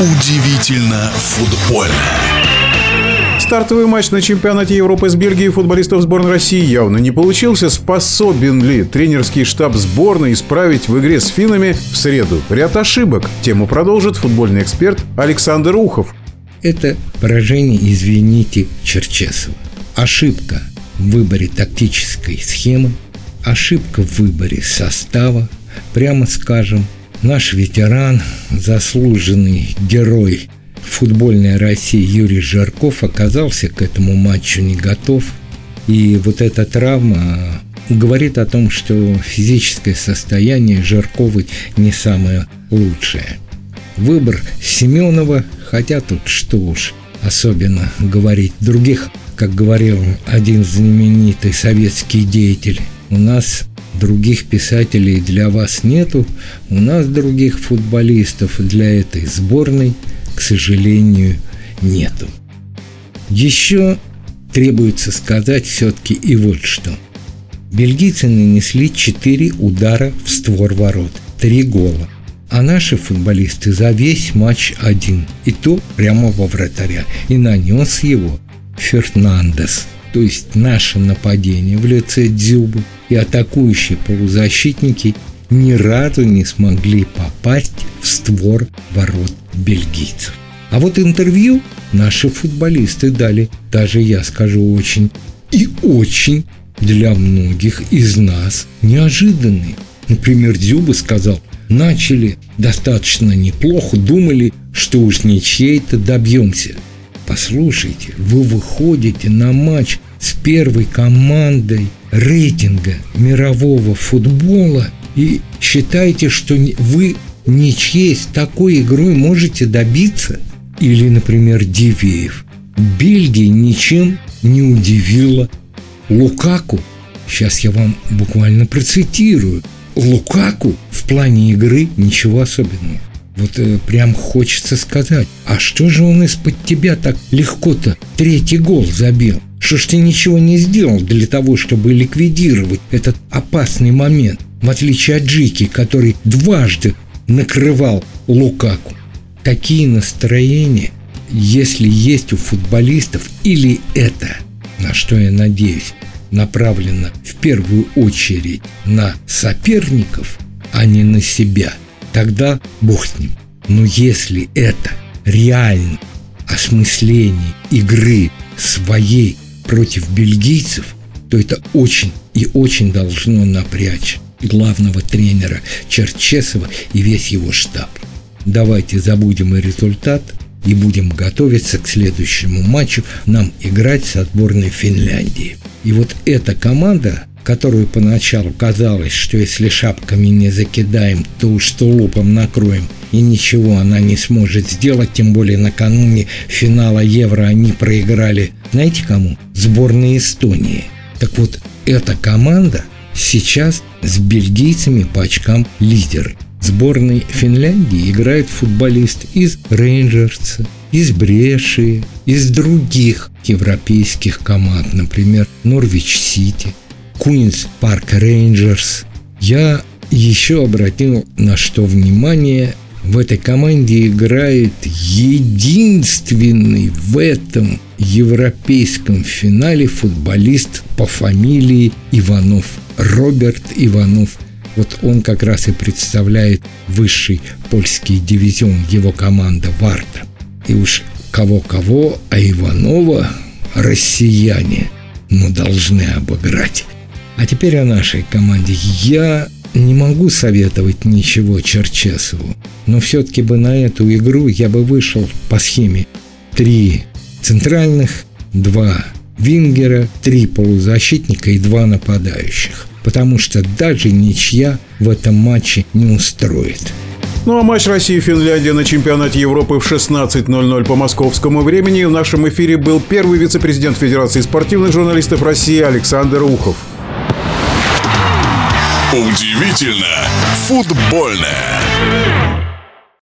Удивительно футбольно. Стартовый матч на чемпионате Европы с Бельгией футболистов сборной России явно не получился. Способен ли тренерский штаб сборной исправить в игре с финнами в среду ряд ошибок? Тему продолжит футбольный эксперт Александр Ухов. Это поражение, извините, Черчесова. Ошибка в выборе тактической схемы, ошибка в выборе состава, прямо скажем, Наш ветеран, заслуженный герой футбольной России Юрий Жарков оказался к этому матчу не готов. И вот эта травма говорит о том, что физическое состояние Жарковой не самое лучшее. Выбор Семенова, хотя тут что уж особенно говорить других, как говорил один знаменитый советский деятель, у нас других писателей для вас нету, у нас других футболистов для этой сборной, к сожалению, нету. Еще требуется сказать все-таки и вот что. Бельгийцы нанесли 4 удара в створ ворот, 3 гола. А наши футболисты за весь матч один, и то прямо во вратаря, и нанес его Фернандес – то есть наше нападение в лице Дзюбы и атакующие полузащитники ни разу не смогли попасть в створ ворот бельгийцев. А вот интервью наши футболисты дали, даже я скажу очень и очень для многих из нас неожиданные. Например, Дзюба сказал, начали достаточно неплохо, думали, что уж ничьей-то добьемся – Послушайте, вы выходите на матч с первой командой рейтинга мирового футбола и считаете, что вы ничьей с такой игрой можете добиться? Или, например, Дивеев. Бельгия ничем не удивила Лукаку. Сейчас я вам буквально процитирую. Лукаку в плане игры ничего особенного. Вот э, прям хочется сказать, а что же он из-под тебя так легко-то третий гол забил? Что ж ты ничего не сделал для того, чтобы ликвидировать этот опасный момент, в отличие от Джики, который дважды накрывал Лукаку? Такие настроения, если есть у футболистов, или это, на что я надеюсь, направлено в первую очередь на соперников, а не на себя – тогда бог с ним. Но если это реально осмысление игры своей против бельгийцев, то это очень и очень должно напрячь главного тренера Черчесова и весь его штаб. Давайте забудем и результат и будем готовиться к следующему матчу нам играть с отборной Финляндии. И вот эта команда которую поначалу казалось, что если шапками не закидаем, то уж тулупом накроем, и ничего она не сможет сделать, тем более накануне финала Евро они проиграли, знаете кому? Сборной Эстонии. Так вот, эта команда сейчас с бельгийцами по очкам лидеры. Сборной Финляндии играет футболист из Рейнджерса, из Бреши, из других европейских команд, например, Норвич Сити – Queen's Park Rangers. Я еще обратил на что внимание, в этой команде играет единственный в этом европейском финале футболист по фамилии Иванов. Роберт Иванов. Вот он как раз и представляет высший польский дивизион, его команда Варта. И уж кого-кого, а Иванова россияне мы должны обыграть. А теперь о нашей команде. Я не могу советовать ничего Черчесову, но все-таки бы на эту игру я бы вышел по схеме три центральных, два вингера, три полузащитника и два нападающих. Потому что даже ничья в этом матче не устроит. Ну а матч России-Финляндия на чемпионате Европы в 16.00 по московскому времени в нашем эфире был первый вице-президент Федерации спортивных журналистов России Александр Ухов. Удивительно футбольное.